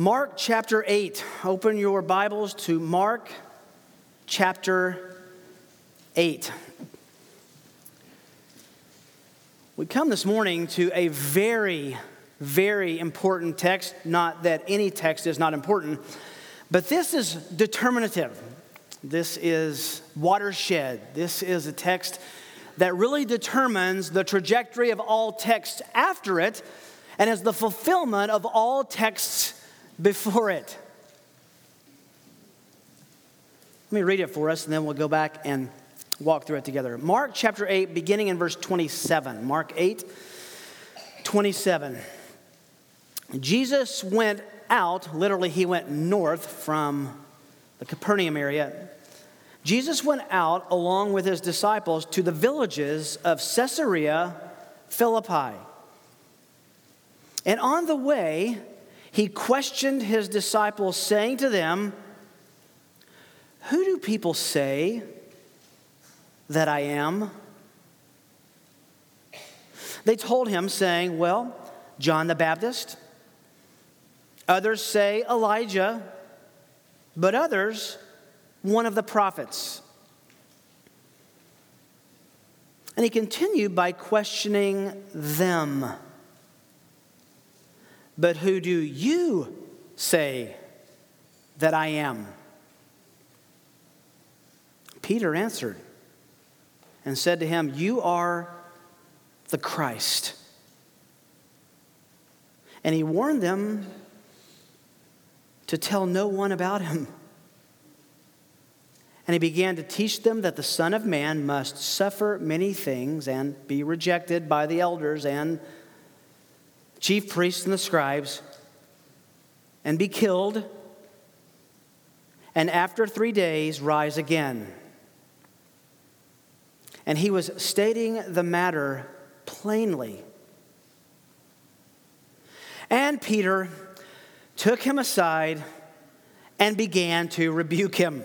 Mark chapter 8. Open your Bibles to Mark chapter 8. We come this morning to a very, very important text. Not that any text is not important, but this is determinative. This is watershed. This is a text that really determines the trajectory of all texts after it and is the fulfillment of all texts before it. Let me read it for us and then we'll go back and walk through it together. Mark chapter 8, beginning in verse 27. Mark 8, 27. Jesus went out, literally, he went north from the Capernaum area. Jesus went out along with his disciples to the villages of Caesarea Philippi. And on the way, he questioned his disciples, saying to them, Who do people say that I am? They told him, saying, Well, John the Baptist. Others say Elijah, but others, one of the prophets. And he continued by questioning them. But who do you say that I am? Peter answered and said to him, You are the Christ. And he warned them to tell no one about him. And he began to teach them that the Son of Man must suffer many things and be rejected by the elders and chief priests and the scribes, and be killed, and after three days rise again. And he was stating the matter plainly. And Peter took him aside and began to rebuke him.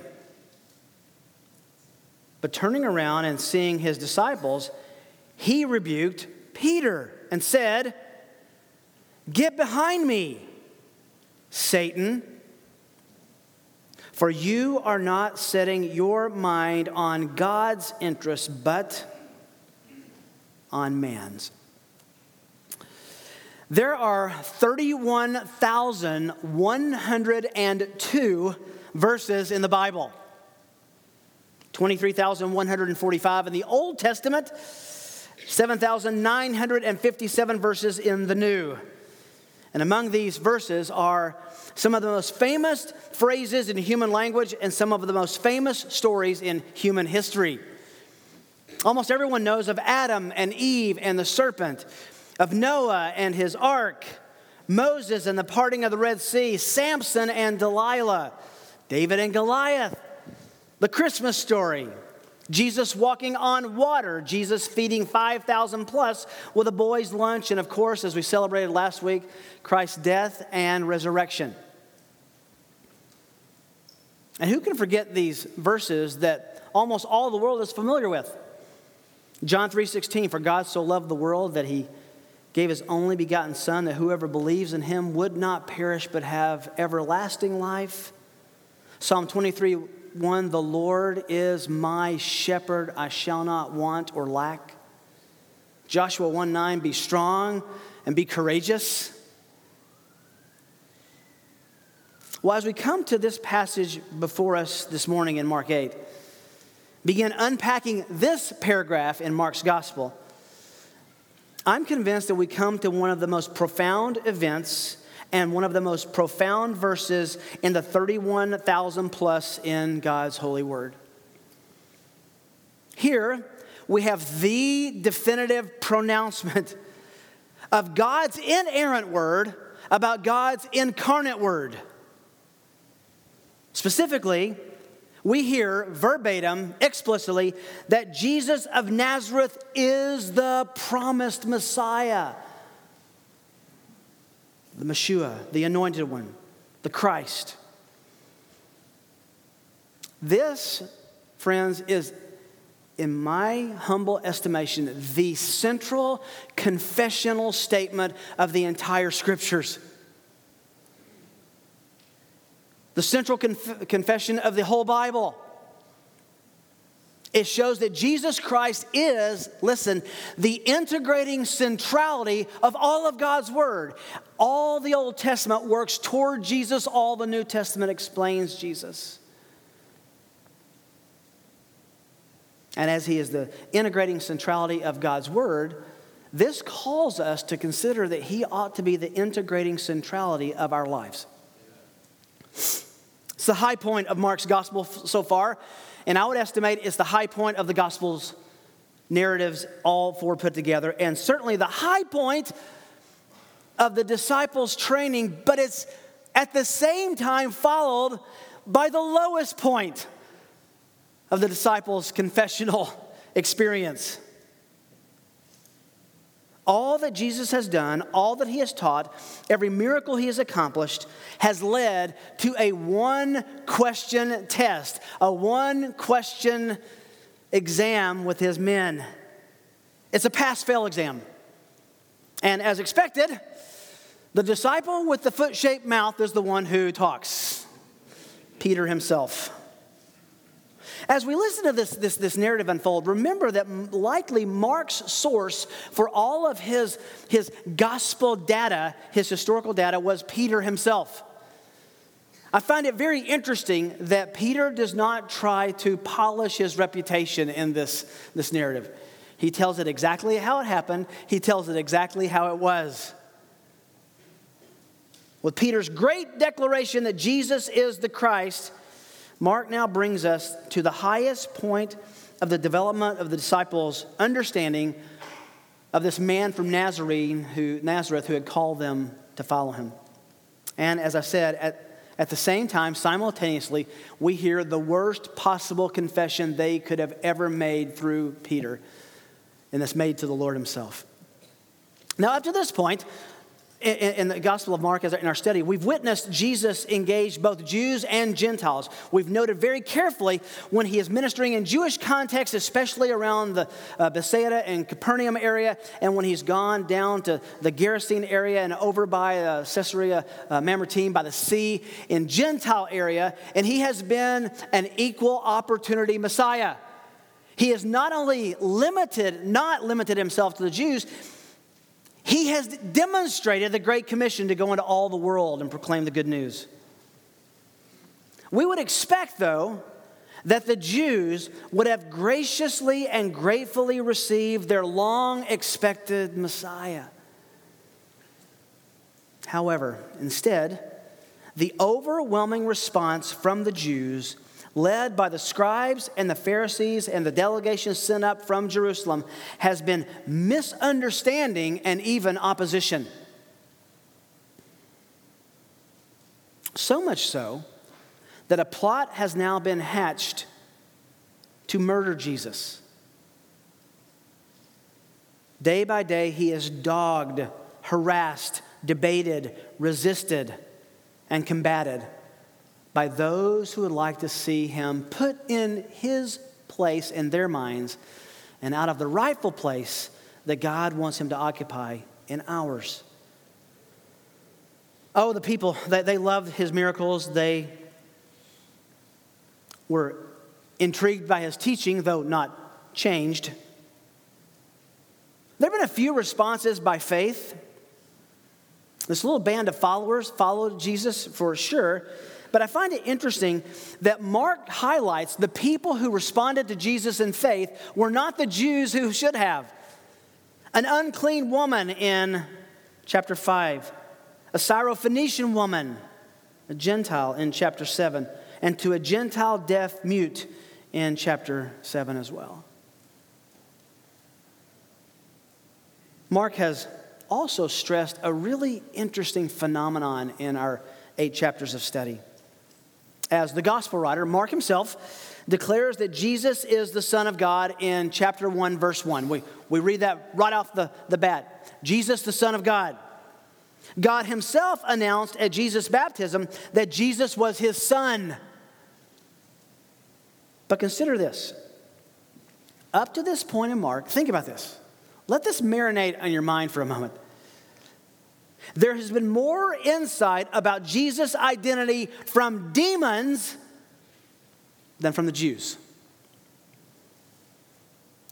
But turning around and seeing his disciples, he rebuked Peter and said, Get behind me, Satan. For you are not setting your mind on God's interests, but on man's. There are 31,102 verses in the Bible. 23,145 in the Old Testament, 7,957 verses in the New. And among these verses are some of the most famous phrases in human language and some of the most famous stories in human history. Almost everyone knows of Adam and Eve and the serpent, of Noah and his ark, Moses and the parting of the Red Sea, Samson and Delilah, David and Goliath, the Christmas story, Jesus walking on water, Jesus feeding 5,000 plus with a boy's lunch, and of course, as we celebrated last week, Christ's death and resurrection. And who can forget these verses that almost all the world is familiar with? John 3:16 for God so loved the world that he gave his only begotten son that whoever believes in him would not perish but have everlasting life. Psalm 23 1 The Lord is my shepherd, I shall not want or lack. Joshua 1 9 Be strong and be courageous. Well, as we come to this passage before us this morning in Mark 8, begin unpacking this paragraph in Mark's gospel, I'm convinced that we come to one of the most profound events and one of the most profound verses in the 31,000 plus in God's holy word. Here, we have the definitive pronouncement of God's inerrant word about God's incarnate word. Specifically, we hear verbatim, explicitly, that Jesus of Nazareth is the promised Messiah the Messiah, the anointed one, the Christ. This, friends, is, in my humble estimation, the central confessional statement of the entire scriptures. the central conf- confession of the whole Bible. It shows that Jesus Christ is, listen, the integrating centrality of all of God's Word. All the Old Testament works toward Jesus, all the New Testament explains Jesus. And as He is the integrating centrality of God's Word, this calls us to consider that He ought to be the integrating centrality of our lives. It's the high point of Mark's gospel so far. And I would estimate it's the high point of the Gospels narratives, all four put together, and certainly the high point of the disciples' training, but it's at the same time followed by the lowest point of the disciples' confessional experience. All that Jesus has done, all that he has taught, every miracle he has accomplished has led to a one question test, a one question exam with his men. It's a pass fail exam. And as expected, the disciple with the foot shaped mouth is the one who talks Peter himself. As we listen to this, this, this narrative unfold, remember that likely Mark's source for all of his, his gospel data, his historical data, was Peter himself. I find it very interesting that Peter does not try to polish his reputation in this, this narrative. He tells it exactly how it happened, he tells it exactly how it was. With Peter's great declaration that Jesus is the Christ, Mark now brings us to the highest point of the development of the disciples' understanding of this man from Nazarene who, Nazareth who had called them to follow him. And as I said, at, at the same time, simultaneously, we hear the worst possible confession they could have ever made through Peter, and that's made to the Lord himself. Now, up to this point, in, the Gospel of Mark, as in our study, we've witnessed Jesus engage both Jews and Gentiles. We've noted very carefully when he is ministering in Jewish context, especially around the uh, Bethsaida and Capernaum area, and when he's gone down to the Gerasene area and over by uh, Caesarea uh, Maritima by the sea in Gentile area, and he has been an equal opportunity Messiah. He has not only limited, not limited himself to the Jews, he has demonstrated the Great Commission to go into all the world and proclaim the good news. We would expect, though, that the Jews would have graciously and gratefully received their long expected Messiah. However, instead, the overwhelming response from the Jews led by the scribes and the Pharisees and the delegation sent up from Jerusalem, has been misunderstanding and even opposition. So much so that a plot has now been hatched to murder Jesus. Day by day, he is dogged, harassed, debated, resisted, and combated by those who would like to see him put in his place in their minds and out of the rightful place that God wants him to occupy in ours. Oh, the people, they, they loved his miracles. They were intrigued by his teaching, though not changed. There have been a few responses by faith. This little band of followers followed Jesus for sure, but I find it interesting that Mark highlights the people who responded to Jesus in faith were not the Jews who should have. An unclean woman in chapter 5, a Syrophoenician woman, a Gentile in chapter 7, and to a Gentile deaf mute in chapter 7 as well. Mark has also stressed a really interesting phenomenon in our eight chapters of study as the gospel writer, Mark himself, declares that Jesus is the Son of God in chapter 1, verse 1. We, we read that right off the, the bat. Jesus, the Son of God. God himself announced at Jesus' baptism that Jesus was his son. But consider this. Up to this point in Mark, think about this. Let this marinate on your mind for a moment. There has been more insight about Jesus' identity from demons than from the Jews.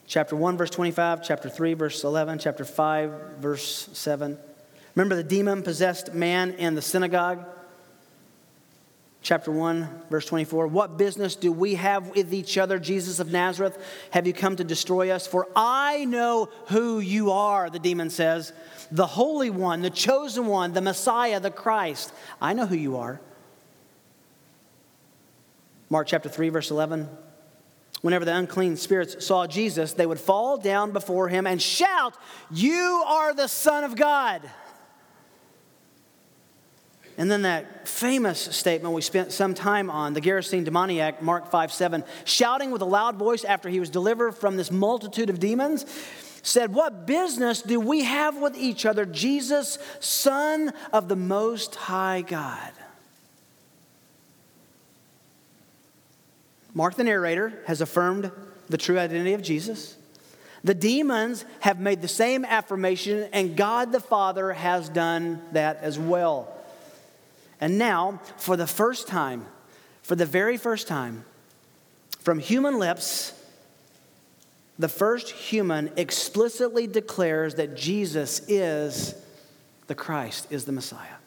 Chapter 1, verse 25, chapter 3, verse 11, chapter 5, verse 7. Remember the demon possessed man in the synagogue? Chapter 1, verse 24. What business do we have with each other, Jesus of Nazareth? Have you come to destroy us? For I know who you are, the demon says the Holy One, the chosen one, the Messiah, the Christ. I know who you are. Mark chapter 3, verse 11. Whenever the unclean spirits saw Jesus, they would fall down before him and shout, You are the Son of God. And then that famous statement we spent some time on, the Gerasene demoniac, Mark 5 7, shouting with a loud voice after he was delivered from this multitude of demons, said, What business do we have with each other, Jesus, Son of the Most High God? Mark, the narrator, has affirmed the true identity of Jesus. The demons have made the same affirmation, and God the Father has done that as well. And now, for the first time, for the very first time, from human lips, the first human explicitly declares that Jesus is the Christ, is the Messiah.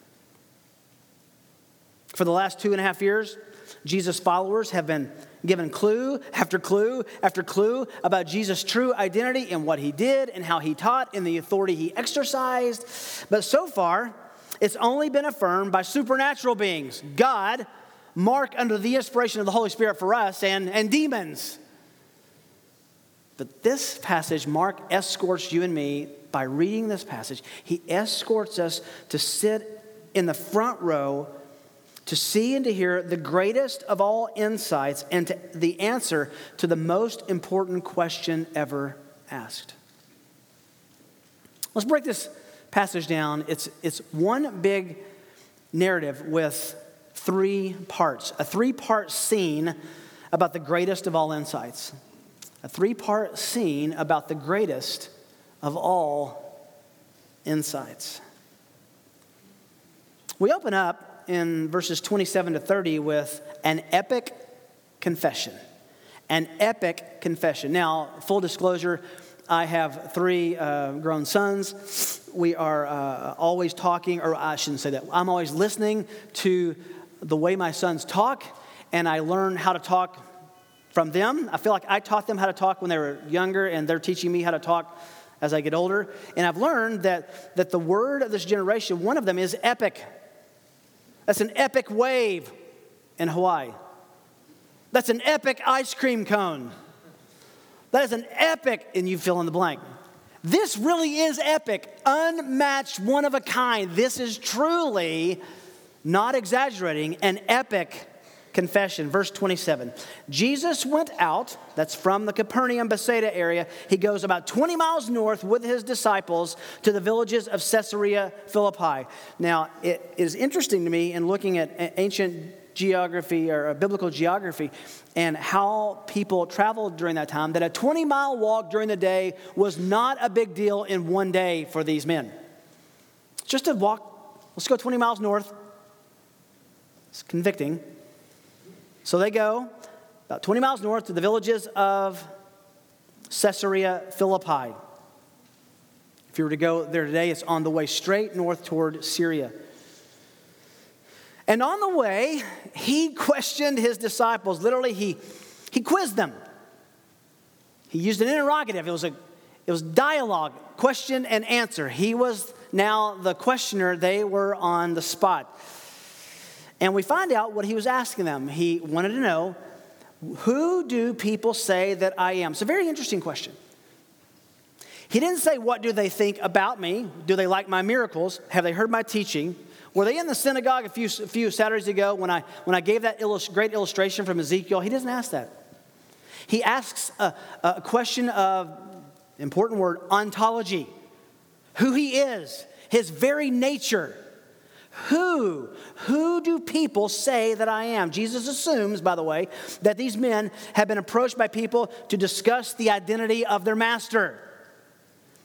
For the last two and a half years, Jesus' followers have been given clue after clue after clue about Jesus' true identity and what he did and how he taught and the authority he exercised. But so far, it's only been affirmed by supernatural beings God, Mark under the inspiration of the Holy Spirit for us, and, and demons. But this passage, Mark escorts you and me by reading this passage. He escorts us to sit in the front row to see and to hear the greatest of all insights and to the answer to the most important question ever asked. Let's break this passage down. It's, it's one big narrative with three parts, a three part scene about the greatest of all insights a three part scene about the greatest of all insights. We open up in verses 27 to 30 with an epic confession. An epic confession. Now, full disclosure, I have three uh, grown sons. We are uh, always talking, or I shouldn't say that. I'm always listening to the way my sons talk, and I learn how to talk from them. I feel like I taught them how to talk when they were younger, and they're teaching me how to talk as I get older. And I've learned that, that the word of this generation, one of them is epic. That's an epic wave in Hawaii. That's an epic ice cream cone. That is an epic, and you fill in the blank. This really is epic, unmatched, one of a kind. This is truly, not exaggerating, an epic confession. Verse 27 Jesus went out, that's from the Capernaum Bethsaida area. He goes about 20 miles north with his disciples to the villages of Caesarea Philippi. Now, it is interesting to me in looking at ancient geography or biblical geography and how people traveled during that time that a 20 mile walk during the day was not a big deal in one day for these men. Just to walk, let's go 20 miles north. It's convicting. So they go about 20 miles north to the villages of Caesarea Philippi. If you were to go there today, it's on the way straight north toward Syria. And on the way, he questioned his disciples. Literally, he, he quizzed them. He used an interrogative. It was, a, it was dialogue, question and answer. He was now the questioner, they were on the spot. And we find out what he was asking them. He wanted to know, who do people say that I am? It's a very interesting question. He didn't say, What do they think about me? Do they like my miracles? Have they heard my teaching? Were they in the synagogue a few, a few Saturdays ago when I, when I gave that illust- great illustration from Ezekiel? He doesn't ask that. He asks a, a question of, important word, ontology who he is, his very nature. Who? Who do people say that I am? Jesus assumes, by the way, that these men have been approached by people to discuss the identity of their master.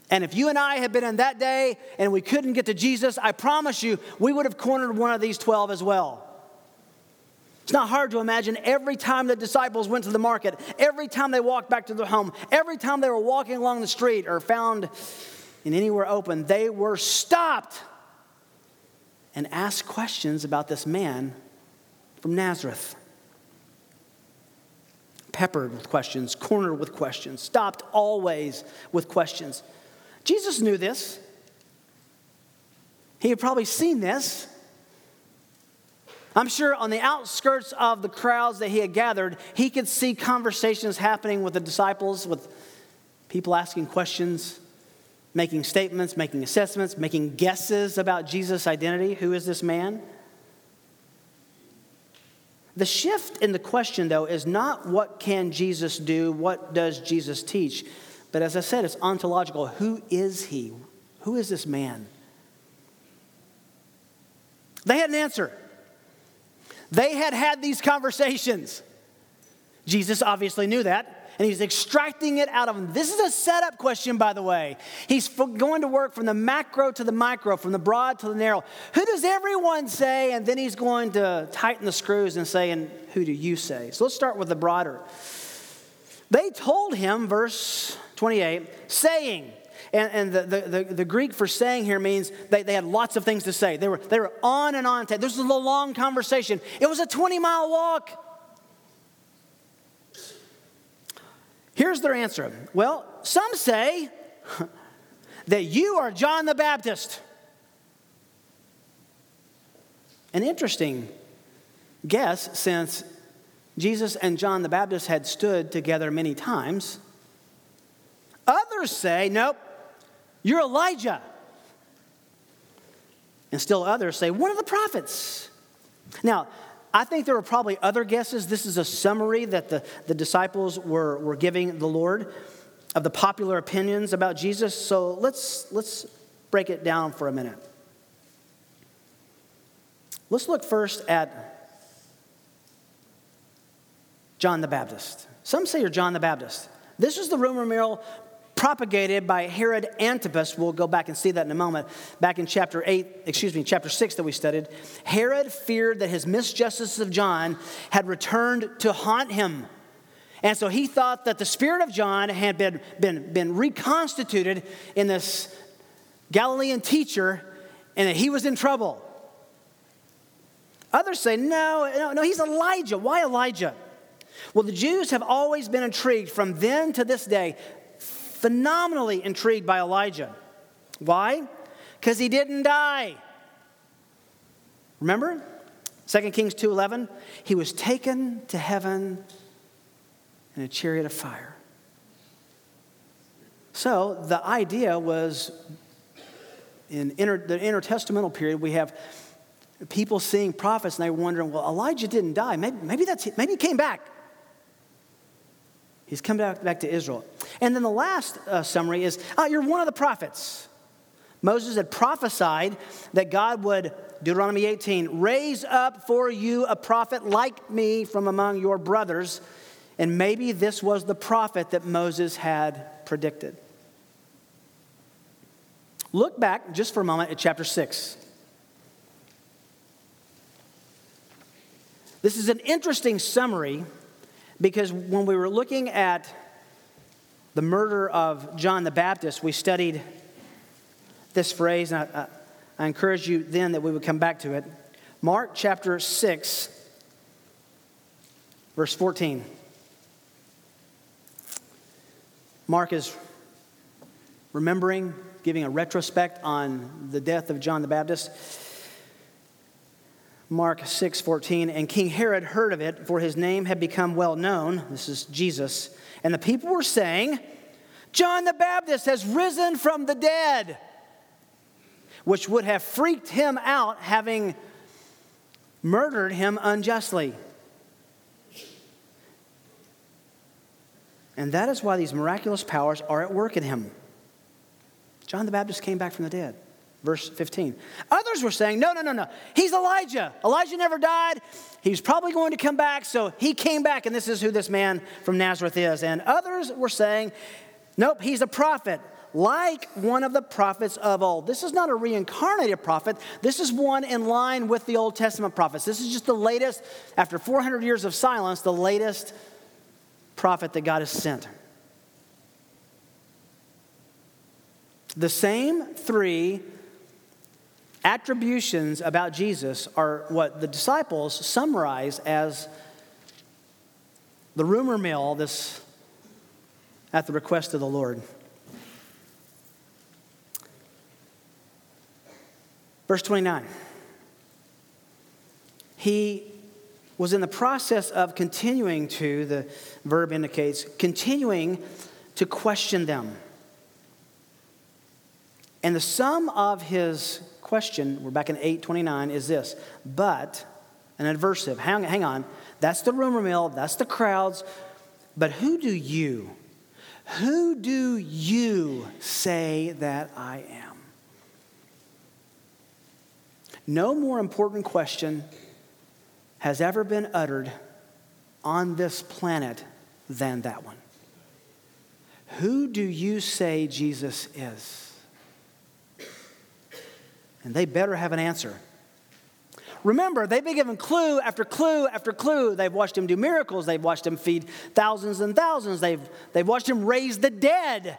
And if you and I had been in that day and we couldn't get to Jesus, I promise you, we would have cornered one of these 12 as well. It's not hard to imagine every time the disciples went to the market, every time they walked back to their home, every time they were walking along the street or found in anywhere open, they were stopped and asked questions about this man from Nazareth. Peppered with questions, cornered with questions, stopped always with questions. Jesus knew this. He had probably seen this. I'm sure on the outskirts of the crowds that he had gathered, he could see conversations happening with the disciples, with people asking questions, making statements, making assessments, making guesses about Jesus' identity. Who is this man? The shift in the question, though, is not what can Jesus do, what does Jesus teach, but as I said, it's ontological. Who is he? Who is this man? They had an answer. They had had these conversations. Jesus obviously knew that and he's extracting it out of them. This is a setup question, by the way. He's going to work from the macro to the micro, from the broad to the narrow. Who does everyone say? And then he's going to tighten the screws and say, and who do you say? So let's start with the broader. They told him, verse 28, saying, and, and the, the, the, the, Greek for saying here means they, they had lots of things to say. They were, they were on and on. This was a long conversation. It was a 20 mile walk. Here's their answer. Well, some say that you are John the Baptist. An interesting guess since Jesus and John the Baptist had stood together many times. Others say, nope, you're Elijah. And still others say, one of the prophets. Now, I think there were probably other guesses. This is a summary that the, the disciples were, were giving the Lord of the popular opinions about Jesus. So let's, let's break it down for a minute. Let's look first at John the Baptist. Some say you're John the Baptist. This is the rumor mill propagated by Herod Antipas. We'll go back and see that in a moment. Back in chapter 8, excuse me, chapter 6 that we studied, Herod feared that his misjustice of John had returned to haunt him. And so he thought that the spirit of John had been, been, been reconstituted in this Galilean teacher and that he was in trouble. Others say, no, no, no, he's Elijah. Why Elijah? Well, the Jews have always been intrigued from then to this day phenomenally intrigued by Elijah. Why? Because he didn't die. Remember? 2 Kings 2:11, he was taken to heaven in a chariot of fire. So the idea was in inter, the intertestamental period, we have people seeing prophets and they wondering, well, Elijah didn't die. Maybe, maybe, that's, maybe he came back. He's come back, back to Israel. And then the last uh, summary is uh, you're one of the prophets. Moses had prophesied that God would, Deuteronomy 18, raise up for you a prophet like me from among your brothers. And maybe this was the prophet that Moses had predicted. Look back just for a moment at chapter 6. This is an interesting summary because when we were looking at the murder of John the Baptist, we studied this phrase, and I, I, encourage you then that we would come back to it. Mark chapter 6, verse 14. Mark is remembering, giving a retrospect on the death of John the Baptist. Mark 6:14 and King Herod heard of it for his name had become well known this is Jesus and the people were saying John the Baptist has risen from the dead which would have freaked him out having murdered him unjustly. And that is why these miraculous powers are at work in him. John the Baptist came back from the dead Verse 15. Others were saying, no, no, no, no. He's Elijah. Elijah never died. He's probably going to come back. So he came back, and this is who this man from Nazareth is. And others were saying, nope, he's a prophet like one of the prophets of old. This is not a reincarnated prophet. This is one in line with the Old Testament prophets. This is just the latest, after 400 years of silence, the latest prophet that God has sent. The same three attributions about Jesus are what the disciples summarize as the rumor mill this at the request of the Lord. Verse 29. He was in the process of continuing to, the verb indicates, continuing to question them. And the sum of his question, we're back in 829, is this but, an adversive, hang, hang on, that's the rumor mill, that's the crowds, but who do you, who do you say that I am? No more important question has ever been uttered on this planet than that one. Who do you say Jesus is? And they better have an answer. Remember, they've been given clue after clue after clue. They've watched him do miracles. They've watched him feed thousands and thousands. They've, they've watched him raise the dead.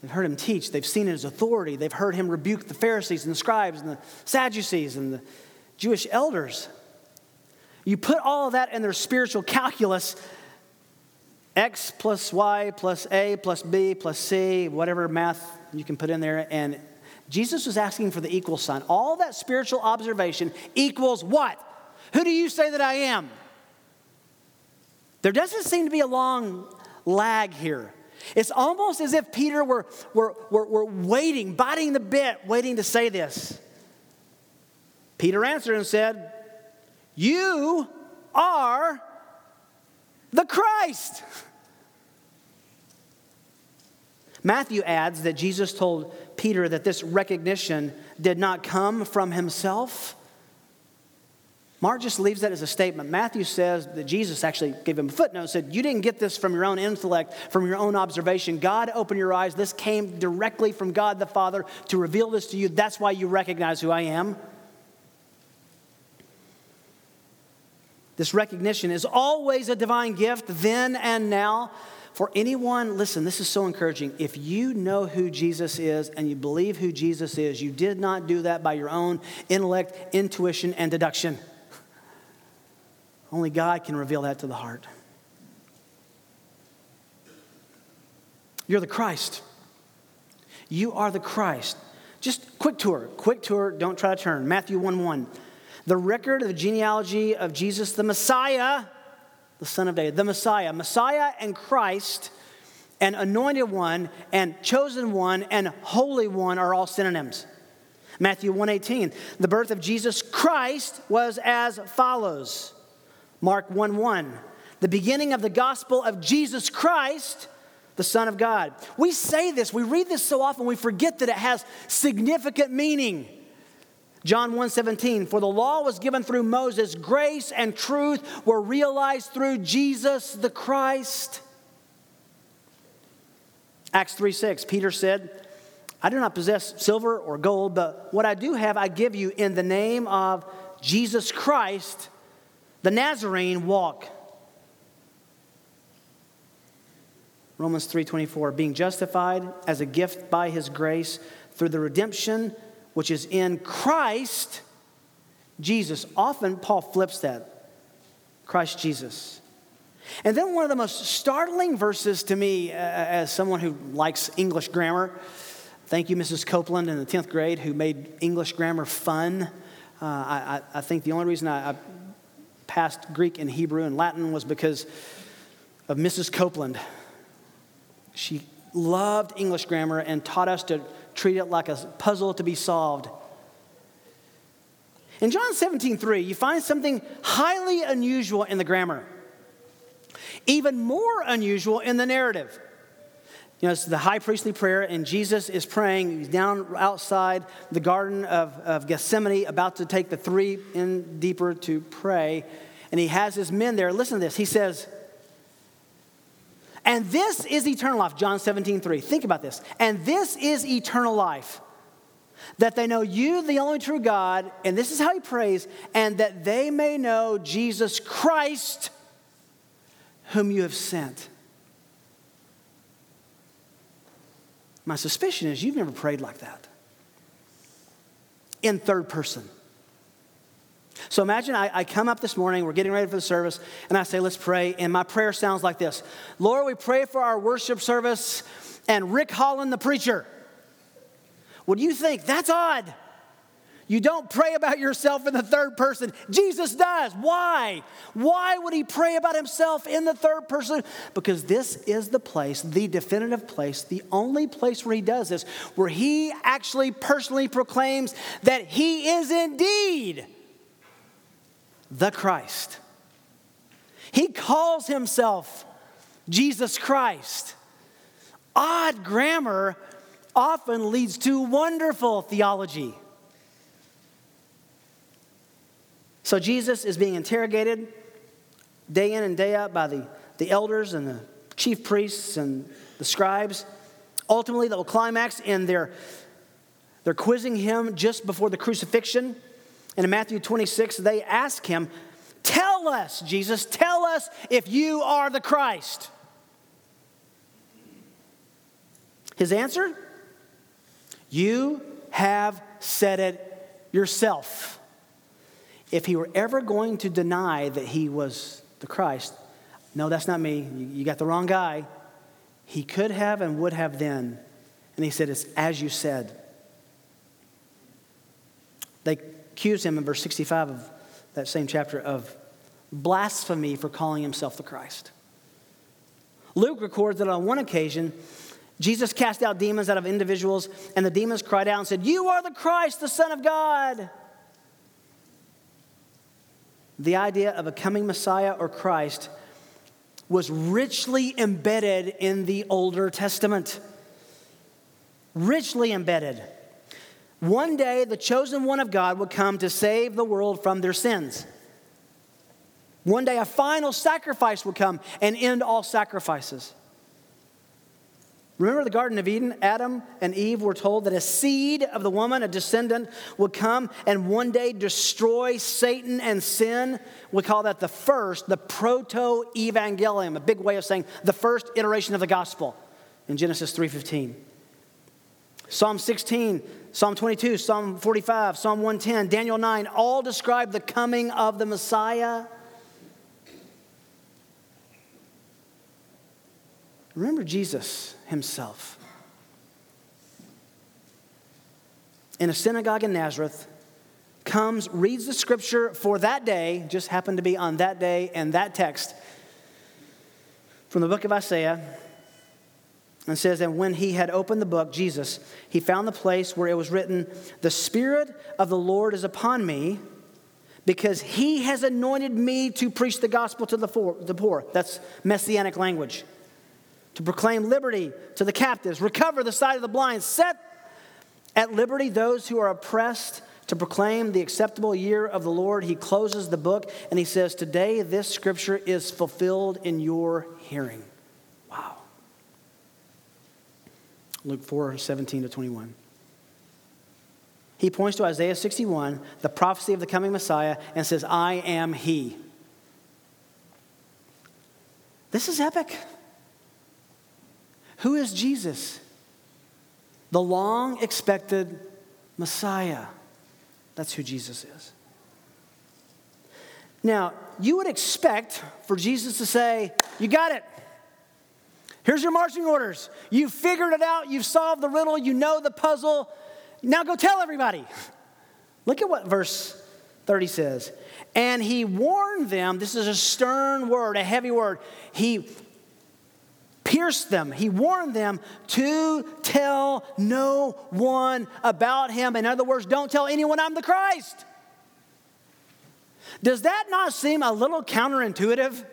They've heard him teach. They've seen his authority. They've heard him rebuke the Pharisees and the scribes and the Sadducees and the Jewish elders. You put all of that in their spiritual calculus x plus y plus a plus b plus c, whatever math you can put in there, and Jesus was asking for the equal sign. All that spiritual observation equals what? Who do you say that I am? There doesn't seem to be a long lag here. It's almost as if Peter were, were, were, were waiting, biting the bit, waiting to say this. Peter answered and said, You are the Christ. Matthew adds that Jesus told Peter that this recognition did not come from himself. Mark just leaves that as a statement. Matthew says that Jesus actually gave him a footnote, said, You didn't get this from your own intellect, from your own observation. God opened your eyes. This came directly from God the Father to reveal this to you. That's why you recognize who I am. This recognition is always a divine gift, then and now. For anyone, listen, this is so encouraging. If you know who Jesus is and you believe who Jesus is, you did not do that by your own intellect, intuition, and deduction. Only God can reveal that to the heart. You're the Christ. You are the Christ. Just quick tour, quick tour, don't try to turn. Matthew 1 1. The record of the genealogy of Jesus the Messiah the son of David, the Messiah. Messiah and Christ and anointed one and chosen one and holy one are all synonyms. Matthew 1:18, the birth of Jesus Christ was as follows. Mark 1:1, the beginning of the gospel of Jesus Christ, the Son of God. We say this, we read this so often, we forget that it has significant meaning. John 1:17 For the law was given through Moses grace and truth were realized through Jesus the Christ. Acts 3:6 Peter said I do not possess silver or gold but what I do have I give you in the name of Jesus Christ the Nazarene walk. Romans 3:24 being justified as a gift by his grace through the redemption which is in Christ Jesus. Often Paul flips that Christ Jesus. And then one of the most startling verses to me, uh, as someone who likes English grammar, thank you, Mrs. Copeland in the 10th grade, who made English grammar fun. Uh, I, I, think the only reason I, I passed Greek and Hebrew and Latin was because of Mrs. Copeland. She loved English grammar and taught us to treat it like a puzzle to be solved. In John 17, 3, you find something highly unusual in the grammar, even more unusual in the narrative. You know, it's the high priestly prayer, and Jesus is praying. He's down outside the Garden of, of Gethsemane, about to take the three in deeper to pray. And he has his men there. Listen to this. He says, And this is eternal life, John 17, 3. Think about this. And this is eternal life, that they know you, the only true God, and this is how he prays, and that they may know Jesus Christ, whom you have sent. My suspicion is you've never prayed like that in third person. So imagine I, I, come up this morning, we're getting ready for the service, and I say, let's pray. And my prayer sounds like this Lord, we pray for our worship service and Rick Holland, the preacher. What do you think? That's odd. You don't pray about yourself in the third person. Jesus does. Why? Why would he pray about himself in the third person? Because this is the place, the definitive place, the only place where he does this, where he actually personally proclaims that he is indeed the Christ. He calls himself Jesus Christ. Odd grammar often leads to wonderful theology. So Jesus is being interrogated day in and day out by the, the elders and the chief priests and the scribes. Ultimately, that will climax in their, they're quizzing him just before the crucifixion. And in Matthew 26, they ask him, Tell us, Jesus, tell us if you are the Christ. His answer? You have said it yourself. If he were ever going to deny that he was the Christ, no, that's not me. You got the wrong guy. He could have and would have then. And he said, It's as you said. They accuse him in verse 65 of that same chapter of blasphemy for calling himself the Christ. Luke records that on one occasion, Jesus cast out demons out of individuals, and the demons cried out and said, You are the Christ, the Son of God. The idea of a coming Messiah or Christ was richly embedded in the Older Testament. Richly embedded. One day, the chosen one of God would come to save the world from their sins. One day, a final sacrifice would come and end all sacrifices. Remember the Garden of Eden? Adam and Eve were told that a seed of the woman, a descendant, would come and one day destroy Satan and sin. We call that the first, the proto evangelium, a big way of saying the first iteration of the gospel in Genesis 3:15. Psalm 16 Psalm 22, Psalm 45, Psalm 110, Daniel 9 all describe the coming of the Messiah. Remember Jesus himself. In a synagogue in Nazareth, comes, reads the scripture for that day, just happened to be on that day and that text from the book of Isaiah and says, And when he had opened the book, Jesus, he found the place where it was written, The Spirit of the Lord is upon me, because he has anointed me to preach the gospel to the poor. That's messianic language. To proclaim liberty to the captives, recover the sight of the blind, set at liberty those who are oppressed, to proclaim the acceptable year of the Lord. He closes the book and he says, Today this scripture is fulfilled in your hearing. Luke 4 17 to 21. He points to Isaiah 61, the prophecy of the coming Messiah, and says, I am He. This is epic. Who is Jesus? The long expected Messiah. That's who Jesus is. Now, you would expect for Jesus to say, You got it. Here's your marching orders. You've figured it out. You've solved the riddle. You know the puzzle. Now go tell everybody. Look at what verse 30 says. And he warned them, this is a stern word, a heavy word. He pierced them. He warned them to tell no one about him. In other words, don't tell anyone I'm the Christ. Does that not seem a little counterintuitive?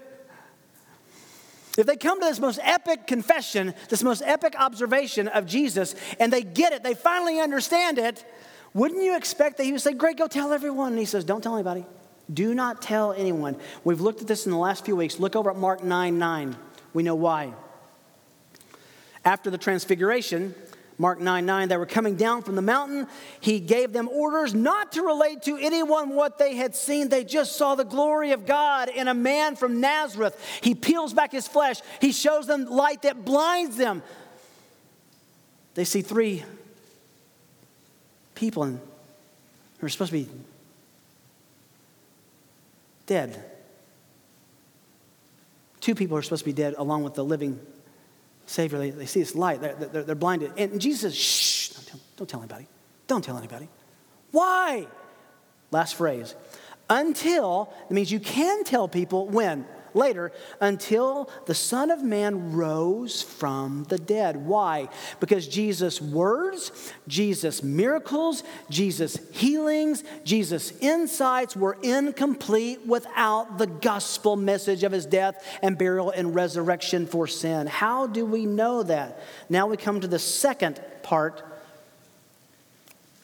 If they come to this most epic confession, this most epic observation of Jesus, and they get it, they finally understand it, wouldn't you expect that he would say, Great, go tell everyone? And he says, Don't tell anybody. Do not tell anyone. We've looked at this in the last few weeks. Look over at Mark 9 9. We know why. After the transfiguration, Mark 9 9, they were coming down from the mountain. He gave them orders not to relate to anyone what they had seen. They just saw the glory of God in a man from Nazareth. He peels back his flesh, he shows them light that blinds them. They see three people who are supposed to be dead. Two people are supposed to be dead along with the living Savior, they, they see this light, they're, they're, they're blinded. And Jesus says, shh, don't tell, don't tell anybody. Don't tell anybody. Why? Last phrase. Until, it means you can tell people when? Later until the Son of Man rose from the dead. Why? Because Jesus' words, Jesus' miracles, Jesus' healings, Jesus' insights were incomplete without the gospel message of his death and burial and resurrection for sin. How do we know that? Now we come to the second part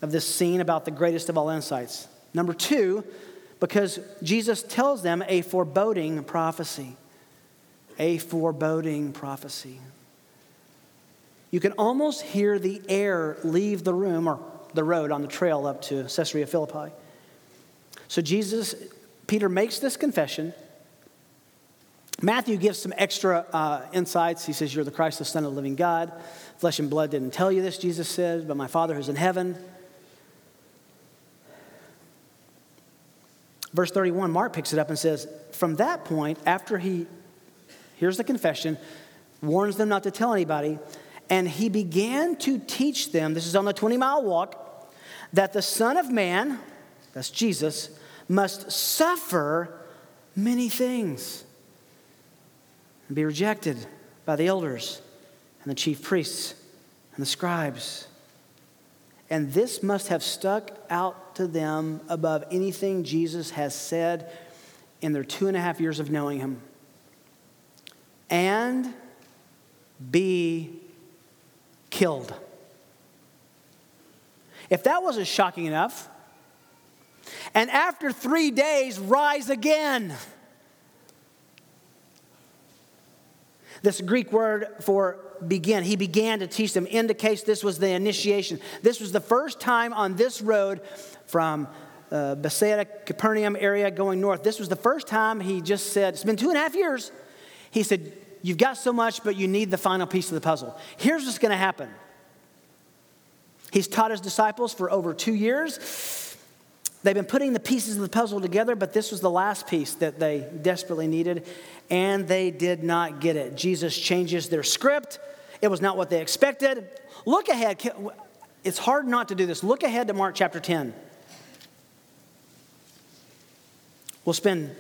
of this scene about the greatest of all insights. Number two, because Jesus tells them a foreboding prophecy. A foreboding prophecy. You can almost hear the air leave the room or the road on the trail up to Caesarea Philippi. So Jesus, Peter makes this confession. Matthew gives some extra uh, insights. He says, You're the Christ, the Son of the living God. Flesh and blood didn't tell you this, Jesus says, but my Father who's in heaven. Verse 31, Mark picks it up and says, From that point, after he, here's the confession, warns them not to tell anybody, and he began to teach them, this is on the 20 mile walk, that the Son of Man, that's Jesus, must suffer many things and be rejected by the elders and the chief priests and the scribes and this must have stuck out to them above anything Jesus has said in their two and a half years of knowing him. And be killed. If that wasn't shocking enough, and after three days, rise again. This Greek word for begin, he began to teach them, indicates this was the initiation. This was the first time on this road from uh, Bethsaida, Capernaum area going north. This was the first time he just said, It's been two and a half years. He said, You've got so much, but you need the final piece of the puzzle. Here's what's going to happen. He's taught his disciples for over two years. They've been putting the pieces of the puzzle together, but this was the last piece that they desperately needed, and they did not get it. Jesus changes their script. It was not what they expected. Look ahead. It's hard not to do this. Look ahead to Mark chapter 10. We'll spend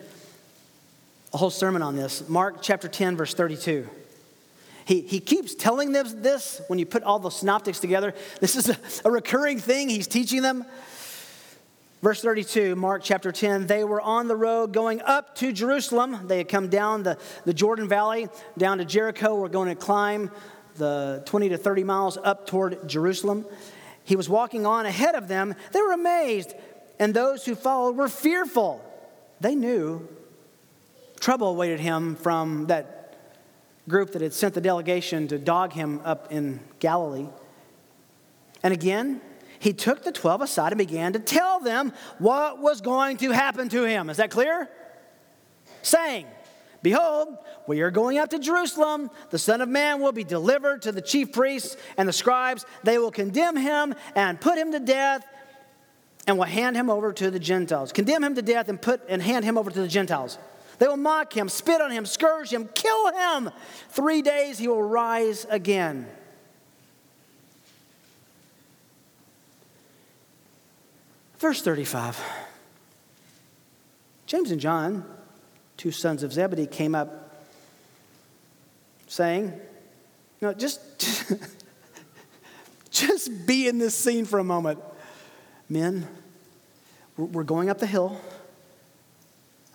a whole sermon on this. Mark chapter 10, verse 32. He, he keeps telling them this when you put all the synoptics together. This is a, a recurring thing he's teaching them. Verse 32, Mark chapter 10, they were on the road going up to Jerusalem. They had come down the, the Jordan Valley, down to Jericho. We're going to climb the 20 to 30 miles up toward Jerusalem. He was walking on ahead of them. They were amazed, and those who followed were fearful. They knew trouble awaited him from that group that had sent the delegation to dog him up in Galilee. And again, he took the 12 aside and began to tell them what was going to happen to him. Is that clear? Saying, Behold, we are going up to Jerusalem. The Son of Man will be delivered to the chief priests and the scribes. They will condemn him and put him to death and will hand him over to the Gentiles. Condemn him to death and put and hand him over to the Gentiles. They will mock him, spit on him, scourge him, kill him. Three days he will rise again. Verse 35 James and John, two sons of Zebedee, came up saying, "No, just, just be in this scene for a moment. Men, we're going up the hill.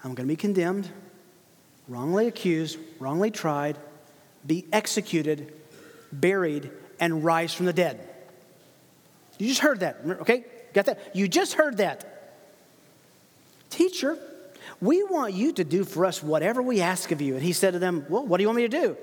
I'm going to be condemned, wrongly accused, wrongly tried, be executed, buried, and rise from the dead. You just heard that, okay? Got that? You just heard that. Teacher, we want you to do for us whatever we ask of you. And he said to them, Well, what do you want me to do?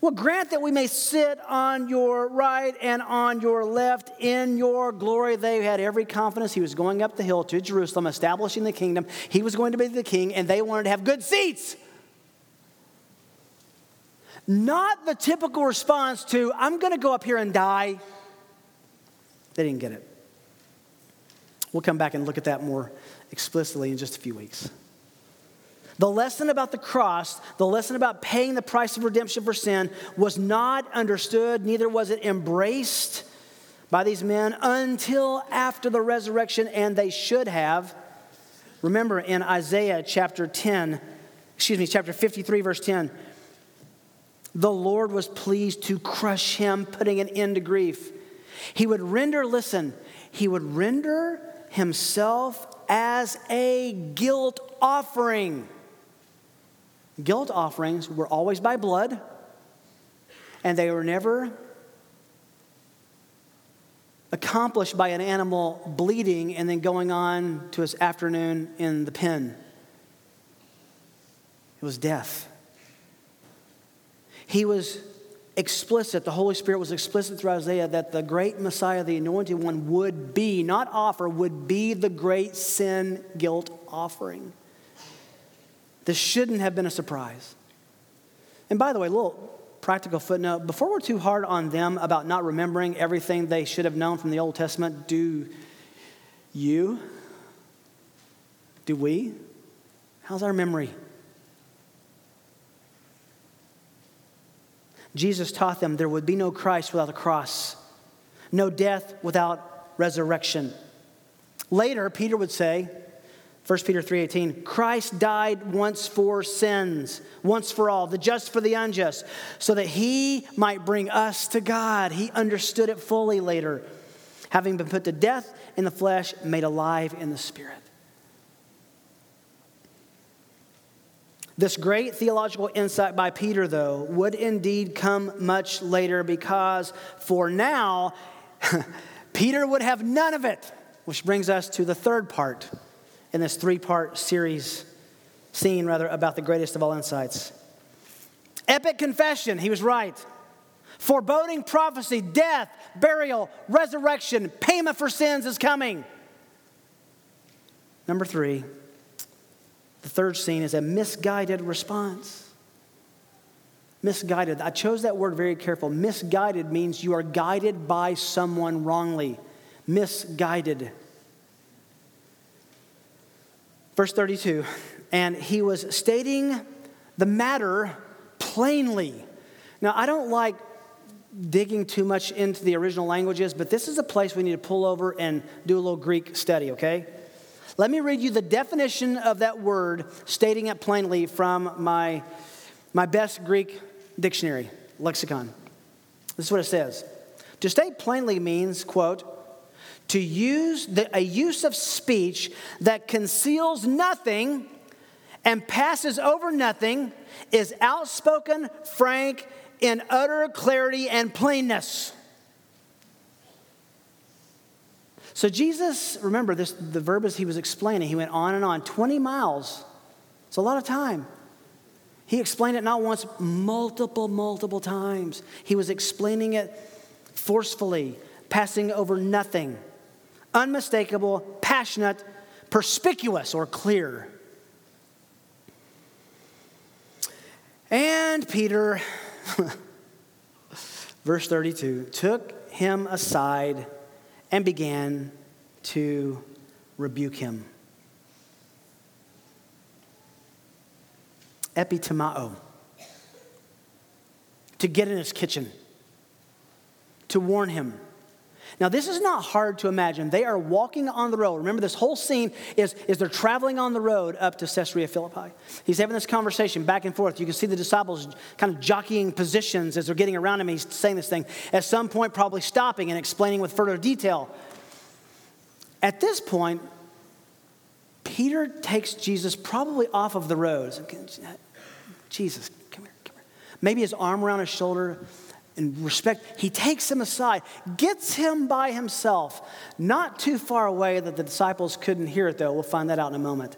Well, grant that we may sit on your right and on your left in your glory. They had every confidence. He was going up the hill to Jerusalem, establishing the kingdom. He was going to be the king, and they wanted to have good seats. Not the typical response to, I'm going to go up here and die. They didn't get it. We'll come back and look at that more explicitly in just a few weeks. The lesson about the cross, the lesson about paying the price of redemption for sin, was not understood, neither was it embraced by these men until after the resurrection, and they should have. Remember in Isaiah chapter 10, excuse me, chapter 53, verse 10, the Lord was pleased to crush him, putting an end to grief. He would render, listen, he would render himself as a guilt offering. Guilt offerings were always by blood, and they were never accomplished by an animal bleeding and then going on to his afternoon in the pen. It was death. He was explicit, the Holy Spirit was explicit through Isaiah that the great Messiah, the anointed one, would be, not offer, would be the great sin guilt offering. This shouldn't have been a surprise. And by the way, little practical footnote before we're too hard on them about not remembering everything they should have known from the Old Testament, do you? Do we? How's our memory? Jesus taught them there would be no Christ without a cross, no death without resurrection. Later, Peter would say, 1 Peter 3:18 Christ died once for sins once for all the just for the unjust so that he might bring us to God he understood it fully later having been put to death in the flesh made alive in the spirit This great theological insight by Peter, though, would indeed come much later because for now, Peter would have none of it. Which brings us to the third part in this three part series, scene rather, about the greatest of all insights. Epic confession, he was right. Foreboding prophecy, death, burial, resurrection, payment for sins is coming. Number three, the third scene is a misguided response. Misguided. I chose that word very careful. Misguided means you are guided by someone wrongly. Misguided. Verse 32 and he was stating the matter plainly. Now, I don't like digging too much into the original languages, but this is a place we need to pull over and do a little Greek study, okay? Let me read you the definition of that word, stating it plainly from my, my best Greek dictionary, lexicon. This is what it says. To state plainly means, quote, to use the, a use of speech that conceals nothing and passes over nothing is outspoken, frank, in utter clarity and plainness. So Jesus, remember this the verb as he was explaining, he went on and on, 20 miles. It's a lot of time. He explained it not once, multiple, multiple times. He was explaining it forcefully, passing over nothing. Unmistakable, passionate, perspicuous, or clear. And Peter, verse 32, took him aside and began to rebuke him. Epitimao. To get in his kitchen, to warn him. Now, this is not hard to imagine. They are walking on the road. Remember, this whole scene is, is they're traveling on the road up to Caesarea Philippi. He's having this conversation back and forth. You can see the disciples kind of jockeying positions as they're getting around him. He's saying this thing. At some point, probably stopping and explaining with further detail. At this point, Peter takes Jesus probably off of the road. Jesus, come here, come here. Maybe his arm around his shoulder in respect, he takes him aside, gets him by himself, not too far away that the disciples couldn't hear it, though. We'll find that out in a moment.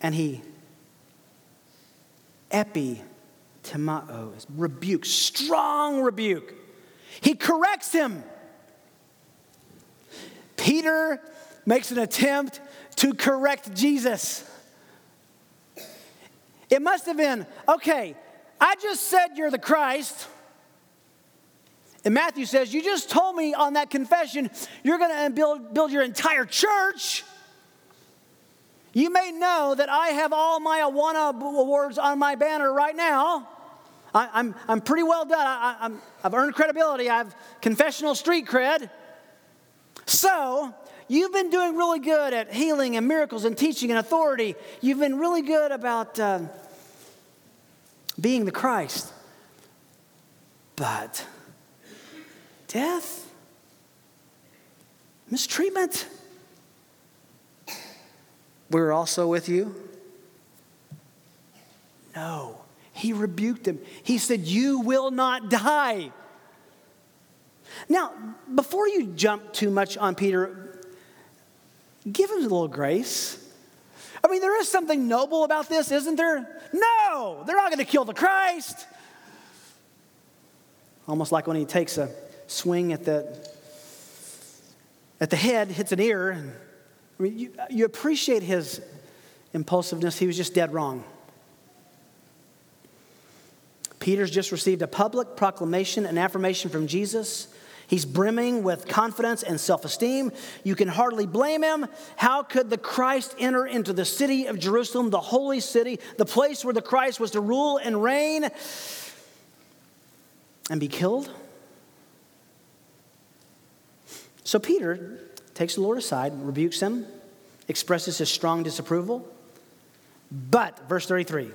And he epitimao is rebuke, strong rebuke. He corrects him. Peter makes an attempt to correct Jesus. It must have been, okay, I just said you're the Christ. And Matthew says, You just told me on that confession you're going to build, build your entire church. You may know that I have all my Awana awards on my banner right now. I, am I'm, I'm pretty well done. I, have earned credibility, I have confessional street cred. So, you've been doing really good at healing and miracles and teaching and authority. You've been really good about uh, being the Christ. But death, mistreatment, we're also with you. No, he rebuked him. He said, You will not die. Now, before you jump too much on Peter, give him a little grace. I mean, there is something noble about this, isn't there? No, they're not going to kill the Christ. Almost like when he takes a swing at the, at the head, hits an ear. And, I mean, you, you appreciate his impulsiveness. He was just dead wrong. Peter's just received a public proclamation, an affirmation from Jesus He's brimming with confidence and self esteem. You can hardly blame him. How could the Christ enter into the city of Jerusalem, the holy city, the place where the Christ was to rule and reign, and be killed? So Peter takes the Lord aside, rebukes him, expresses his strong disapproval. But, verse 33,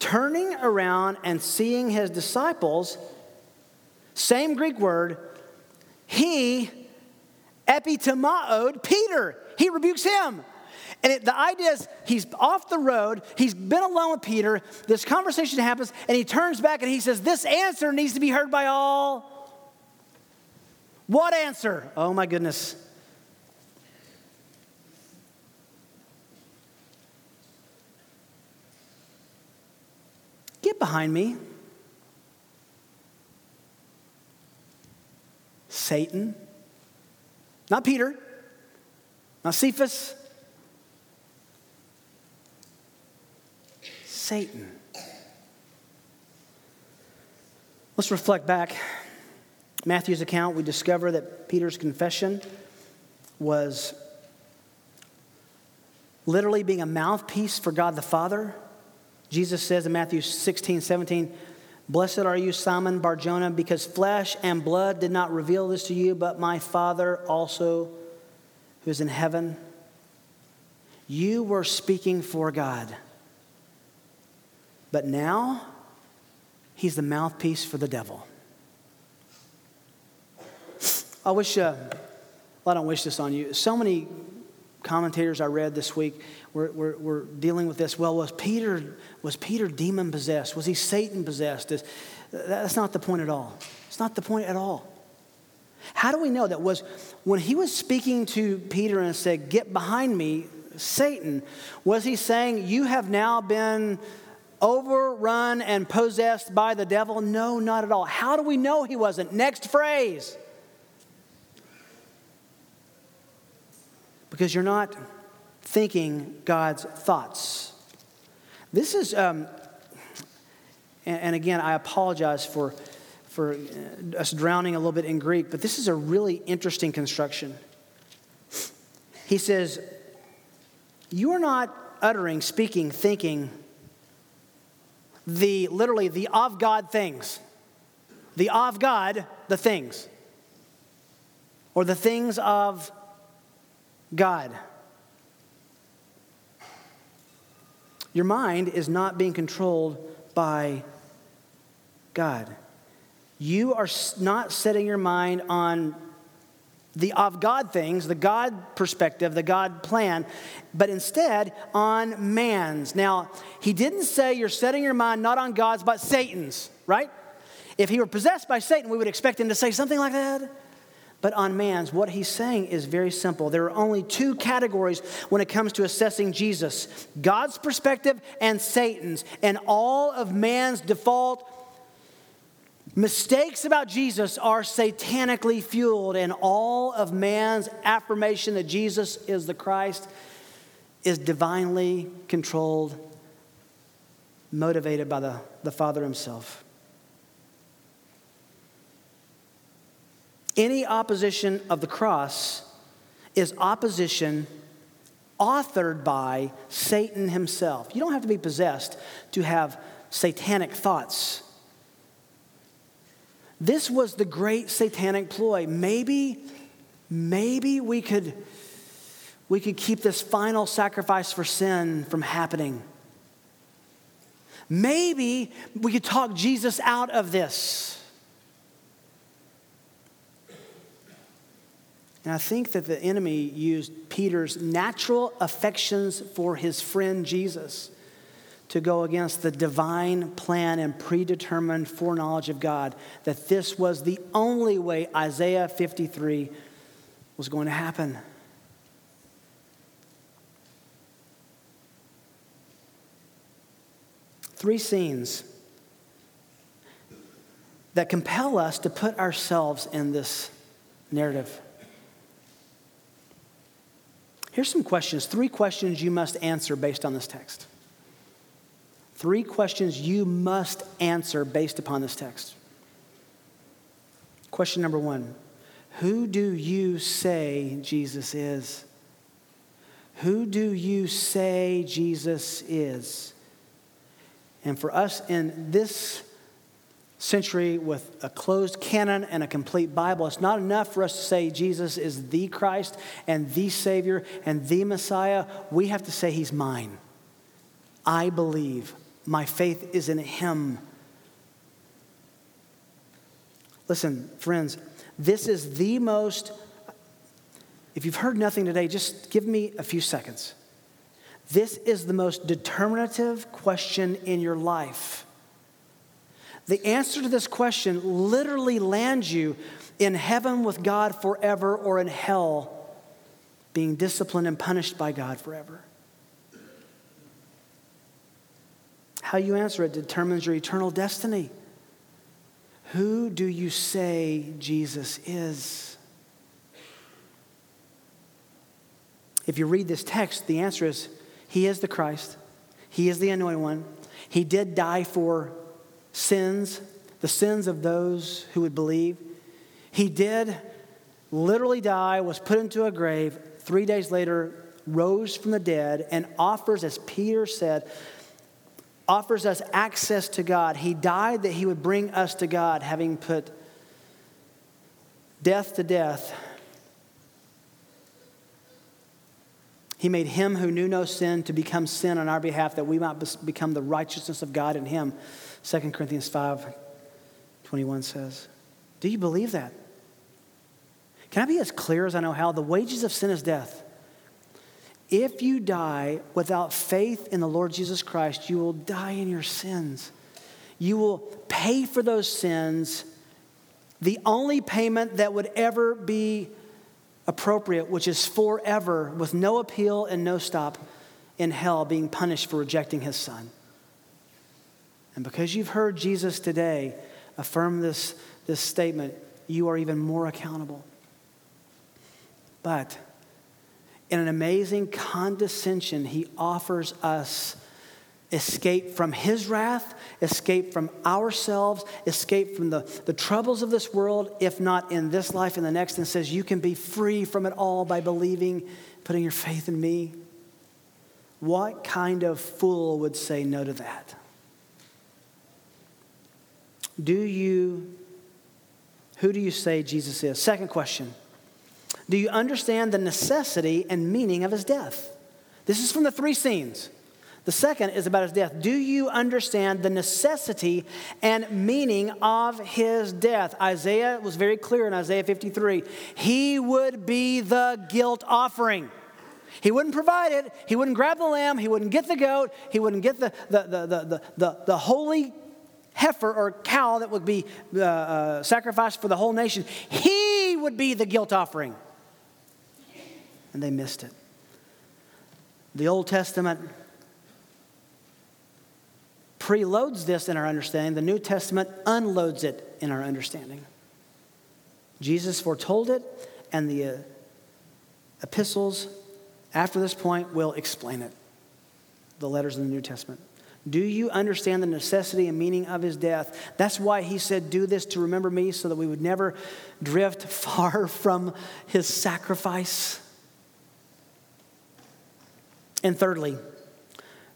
turning around and seeing his disciples, same Greek word, he epitemaoed Peter. He rebukes him. And it, the idea is he's off the road, he's been alone with Peter, this conversation happens, and he turns back and he says, This answer needs to be heard by all. What answer? Oh my goodness. Get behind me. Satan, not Peter, not Cephas, Satan. Let's reflect back. Matthew's account, we discover that Peter's confession was literally being a mouthpiece for God the Father. Jesus says in Matthew 16, 17, Blessed are you, Simon Barjona, because flesh and blood did not reveal this to you, but my Father also who is in heaven. You were speaking for God. But now, he's the mouthpiece for the devil. I wish, uh, well, I don't wish this on you. So many commentators I read this week were, were, were dealing with this. Well, was Peter, was Peter demon possessed? Was he Satan possessed? That's not the point at all. It's not the point at all. How do we know that was when he was speaking to Peter and said, Get behind me, Satan, was he saying, You have now been overrun and possessed by the devil? No, not at all. How do we know he wasn't? Next phrase. because you're not thinking God's thoughts. This is, um, and, and, again, I apologize for, for uh, us drowning a little bit in Greek, but this is a really interesting construction. He says, You are not uttering, speaking, thinking the literally the of God things. The of God, the things. Or the things of God. Your mind is not being controlled by God. You are not setting your mind on the of God things, the God perspective, the God plan, but instead on man's. Now, he didn't say you're setting your mind not on God's, but Satan's, right? If he were possessed by Satan, we would expect him to say something like that. But on man's. What he's saying is very simple. There are only two categories when it comes to assessing Jesus God's perspective and Satan's. And all of man's default mistakes about Jesus are satanically fueled, and all of man's affirmation that Jesus is the Christ is divinely controlled, motivated by the, the Father Himself. Any opposition of the cross is opposition authored by Satan himself. You don't have to be possessed to have satanic thoughts. This was the great satanic ploy. Maybe, maybe we could, we could keep this final sacrifice for sin from happening. Maybe we could talk Jesus out of this. And I think that the enemy used Peter's natural affections for his friend Jesus to go against the divine plan and predetermined foreknowledge of God, that this was the only way Isaiah 53 was going to happen. Three scenes that compel us to put ourselves in this narrative. Here's some questions, three questions you must answer based on this text. Three questions you must answer based upon this text. Question number one Who do you say Jesus is? Who do you say Jesus is? And for us in this century with a closed canon and a complete Bible. It's not enough for us to say Jesus is the Christ and the Savior and the Messiah. We have to say He's mine. I believe. My faith is in Him. Listen, friends, this is the most, if you've heard nothing today, just give me a few seconds. This is the most determinative question in your life. The answer to this question literally lands you in heaven with God forever or in hell being disciplined and punished by God forever. How you answer it determines your eternal destiny. Who do you say Jesus is? If you read this text, the answer is He is the Christ, He is the anointed one. He did die for sins, the sins of those who would believe. He did literally die, was put into a grave, three days later, rose from the dead, and offers, as Peter said, offers us access to God. He died that he would bring us to God, having put death to death. He made him who knew no sin to become sin on our behalf that we might become the righteousness of God in him. 2 Corinthians 5 21 says. Do you believe that? Can I be as clear as I know how? The wages of sin is death. If you die without faith in the Lord Jesus Christ, you will die in your sins. You will pay for those sins, the only payment that would ever be appropriate, which is forever, with no appeal and no stop in hell, being punished for rejecting his son. And because you've heard Jesus today affirm this, this statement, you are even more accountable. But in an amazing condescension, he offers us escape from his wrath, escape from ourselves, escape from the, the troubles of this world, if not in this life, in the next, and says, You can be free from it all by believing, putting your faith in me. What kind of fool would say no to that? Do you, who do you say Jesus is? Second question Do you understand the necessity and meaning of his death? This is from the three scenes. The second is about his death. Do you understand the necessity and meaning of his death? Isaiah was very clear in Isaiah 53. He would be the guilt offering. He wouldn't provide it. He wouldn't grab the lamb. He wouldn't get the goat. He wouldn't get the, the, the, the, the, the holy heifer or cow that would be uh, uh, sacrificed for the whole nation. He would be the guilt offering. And they missed it. The Old Testament preloads this in our understanding, the New Testament unloads it in our understanding. Jesus foretold it, and the uh, epistles after this point will explain it. The letters in the New Testament. Do you understand the necessity and meaning of his death? That's why he said, Do this to remember me, so that we would never drift far from his sacrifice. And thirdly,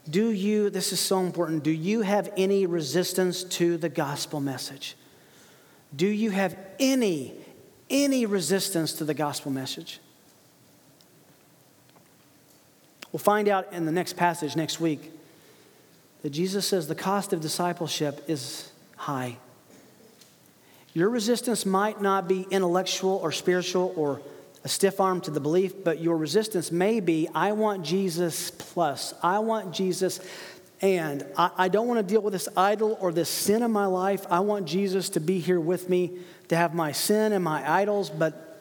do you, this is so important, do you have any resistance to the gospel message? Do you have any, any resistance to the gospel message? We'll find out in the next passage next week that Jesus says the cost of discipleship is high. Your resistance might not be intellectual or spiritual or a stiff arm to the belief, but your resistance may be I want Jesus plus. I want Jesus and I, I don't want to deal with this idol or this sin in my life. I want Jesus to be here with me, to have my sin and my idols, but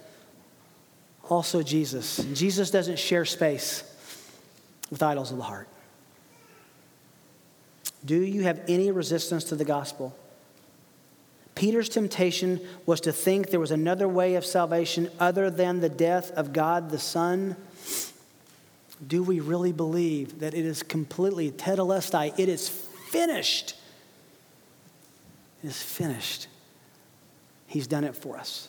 also Jesus. Jesus doesn't share space with idols of the heart. Do you have any resistance to the gospel? Peter's temptation was to think there was another way of salvation other than the death of God the Son. Do we really believe that it is completely tetelestai? It is finished. It is finished. He's done it for us.